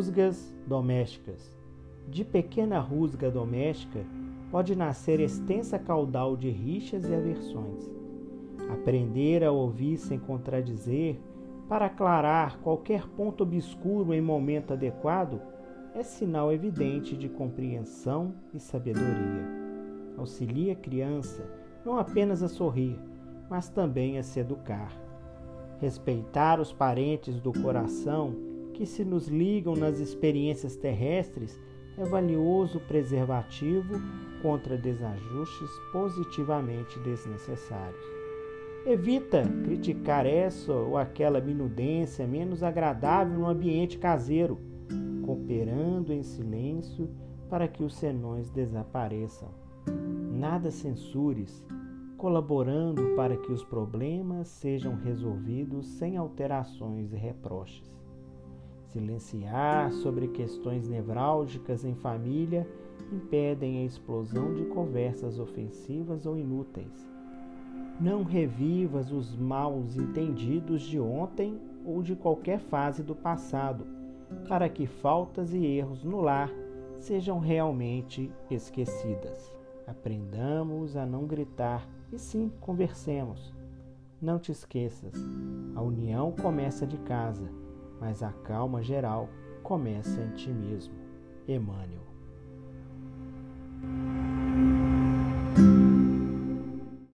Rusgas domésticas. De pequena rusga doméstica pode nascer extensa caudal de rixas e aversões. Aprender a ouvir sem contradizer, para aclarar qualquer ponto obscuro em momento adequado, é sinal evidente de compreensão e sabedoria. Auxilia a criança não apenas a sorrir, mas também a se educar. Respeitar os parentes do coração que se nos ligam nas experiências terrestres é valioso preservativo contra desajustes positivamente desnecessários. Evita criticar essa ou aquela minudência menos agradável no ambiente caseiro, cooperando em silêncio para que os senões desapareçam. Nada censures, colaborando para que os problemas sejam resolvidos sem alterações e reproches. Silenciar sobre questões nevrálgicas em família impedem a explosão de conversas ofensivas ou inúteis. Não revivas os maus entendidos de ontem ou de qualquer fase do passado, para que faltas e erros no lar sejam realmente esquecidas. Aprendamos a não gritar e sim conversemos. Não te esqueças, a união começa de casa, mas a calma geral começa em ti mesmo. Emmanuel.